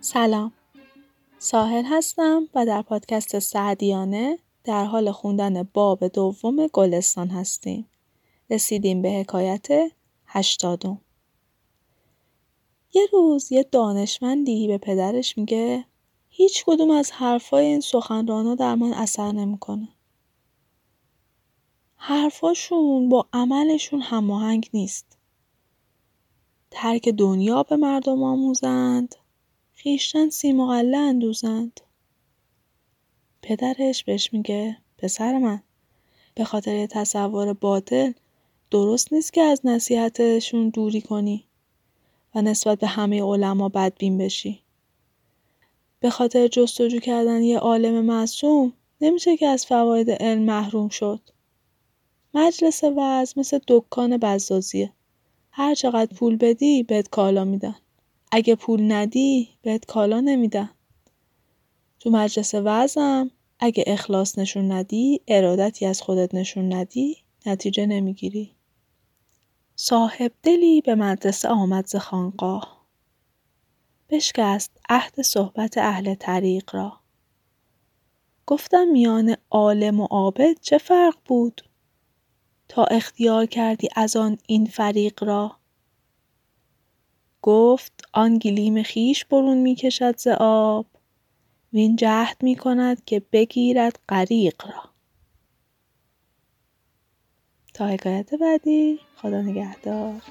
سلام ساحل هستم و در پادکست سعدیانه در حال خوندن باب دوم گلستان هستیم. رسیدیم به حکایت هشتادم. یه روز یه دانشمندی به پدرش میگه هیچ کدوم از حرفای این سخنرانا در من اثر نمی‌کنه. حرفاشون با عملشون هماهنگ نیست. ترک دنیا به مردم آموزند خیشتن سیمقله اندوزند. پدرش بهش میگه پسر من به خاطر تصور باطل درست نیست که از نصیحتشون دوری کنی و نسبت به همه علما بدبین بشی. به خاطر جستجو کردن یه عالم معصوم نمیشه که از فواید علم محروم شد. مجلس وعظ مثل دکان بزازیه. هر چقدر پول بدی بهت کالا میدن. اگه پول ندی بهت کالا نمیدن. تو مجلس وعظم اگه اخلاص نشون ندی ارادتی از خودت نشون ندی نتیجه نمی‌گیری. صاحب دلی به مدرسه آمد ز خانقاه. بشکست عهد صحبت اهل طریق را. گفتم میان عالم و عابد چه فرق بود؟ تا اختیار کردی از آن این فریق را. گفت آن گلیم خیش برون می کشد ز آب وین جهد می کند که بگیرد غریق را تا حکایت بعدی. خدا نگهدار.